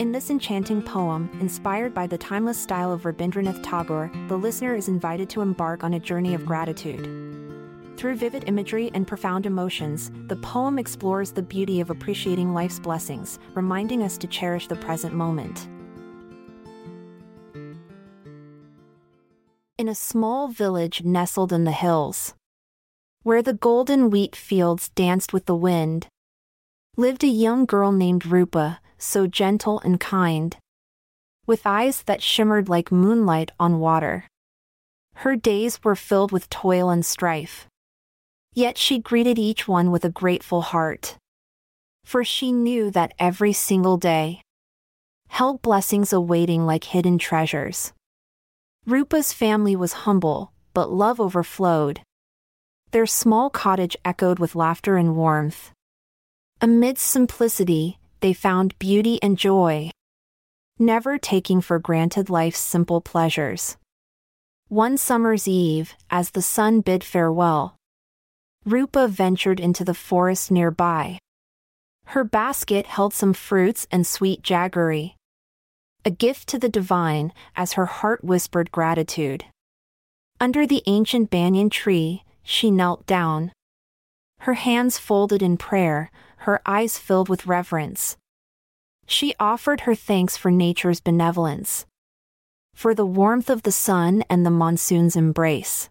In this enchanting poem, inspired by the timeless style of Rabindranath Tagore, the listener is invited to embark on a journey of gratitude. Through vivid imagery and profound emotions, the poem explores the beauty of appreciating life's blessings, reminding us to cherish the present moment. In a small village nestled in the hills, where the golden wheat fields danced with the wind, lived a young girl named Rupa, so gentle and kind. With eyes that shimmered like moonlight on water. Her days were filled with toil and strife. Yet she greeted each one with a grateful heart. For she knew that every single day held blessings awaiting like hidden treasures. Rupa's family was humble, but love overflowed. Their small cottage echoed with laughter and warmth. Amidst simplicity, they found beauty and joy. Never taking for granted life's simple pleasures. One summer's eve, as the sun bid farewell, Rupa ventured into the forest nearby. Her basket held some fruits and sweet jaggery. A gift to the divine, as her heart whispered gratitude. Under the ancient banyan tree, she knelt down. Her hands folded in prayer, her eyes filled with reverence. She offered her thanks for nature's benevolence, for the warmth of the sun and the monsoon's embrace.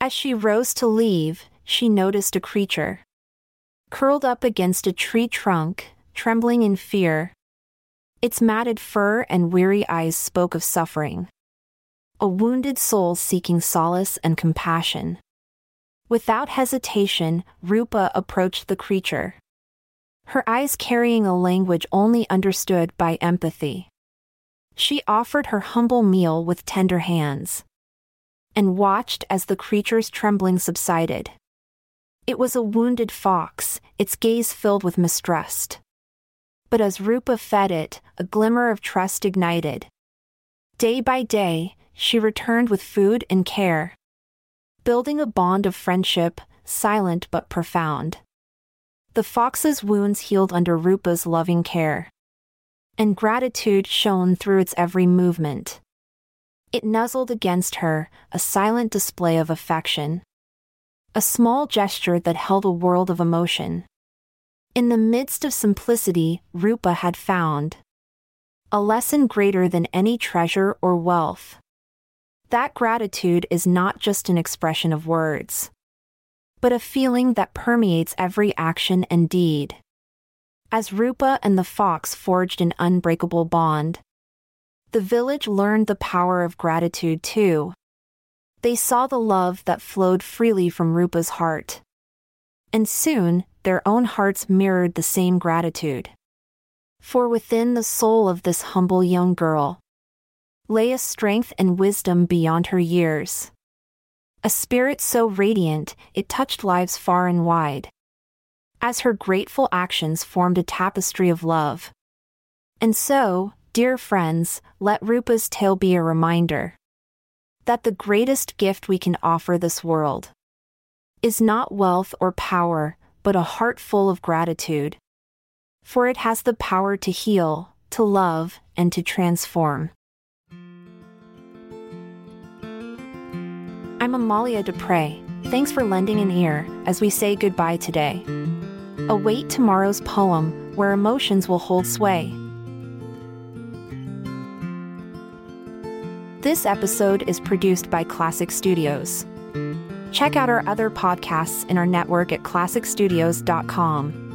As she rose to leave, she noticed a creature. Curled up against a tree trunk, trembling in fear. Its matted fur and weary eyes spoke of suffering. A wounded soul seeking solace and compassion. Without hesitation, Rupa approached the creature her eyes carrying a language only understood by empathy. She offered her humble meal with tender hands and watched as the creature's trembling subsided. It was a wounded fox, its gaze filled with mistrust. But as Rupa fed it, a glimmer of trust ignited. Day by day, she returned with food and care, building a bond of friendship, silent but profound. The fox's wounds healed under Rupa's loving care. And gratitude shone through its every movement. It nuzzled against her, a silent display of affection. A small gesture that held a world of emotion. In the midst of simplicity, Rupa had found a lesson greater than any treasure or wealth. That gratitude is not just an expression of words but a feeling that permeates every action and deed. As Rupa and the fox forged an unbreakable bond, the village learned the power of gratitude too. They saw the love that flowed freely from Rupa's heart. And soon, their own hearts mirrored the same gratitude. For within the soul of this humble young girl lay a strength and wisdom beyond her years. A spirit so radiant, it touched lives far and wide. As her grateful actions formed a tapestry of love. And so, dear friends, let Rupa's tale be a reminder that the greatest gift we can offer this world is not wealth or power, but a heart full of gratitude. For it has the power to heal, to love, and to transform. I'm Amalia Dupre. Thanks for lending an ear as we say goodbye today. Await tomorrow's poem where emotions will hold sway. This episode is produced by Klassic Studios. Check out our other podcasts in our network at klassicstudios.com.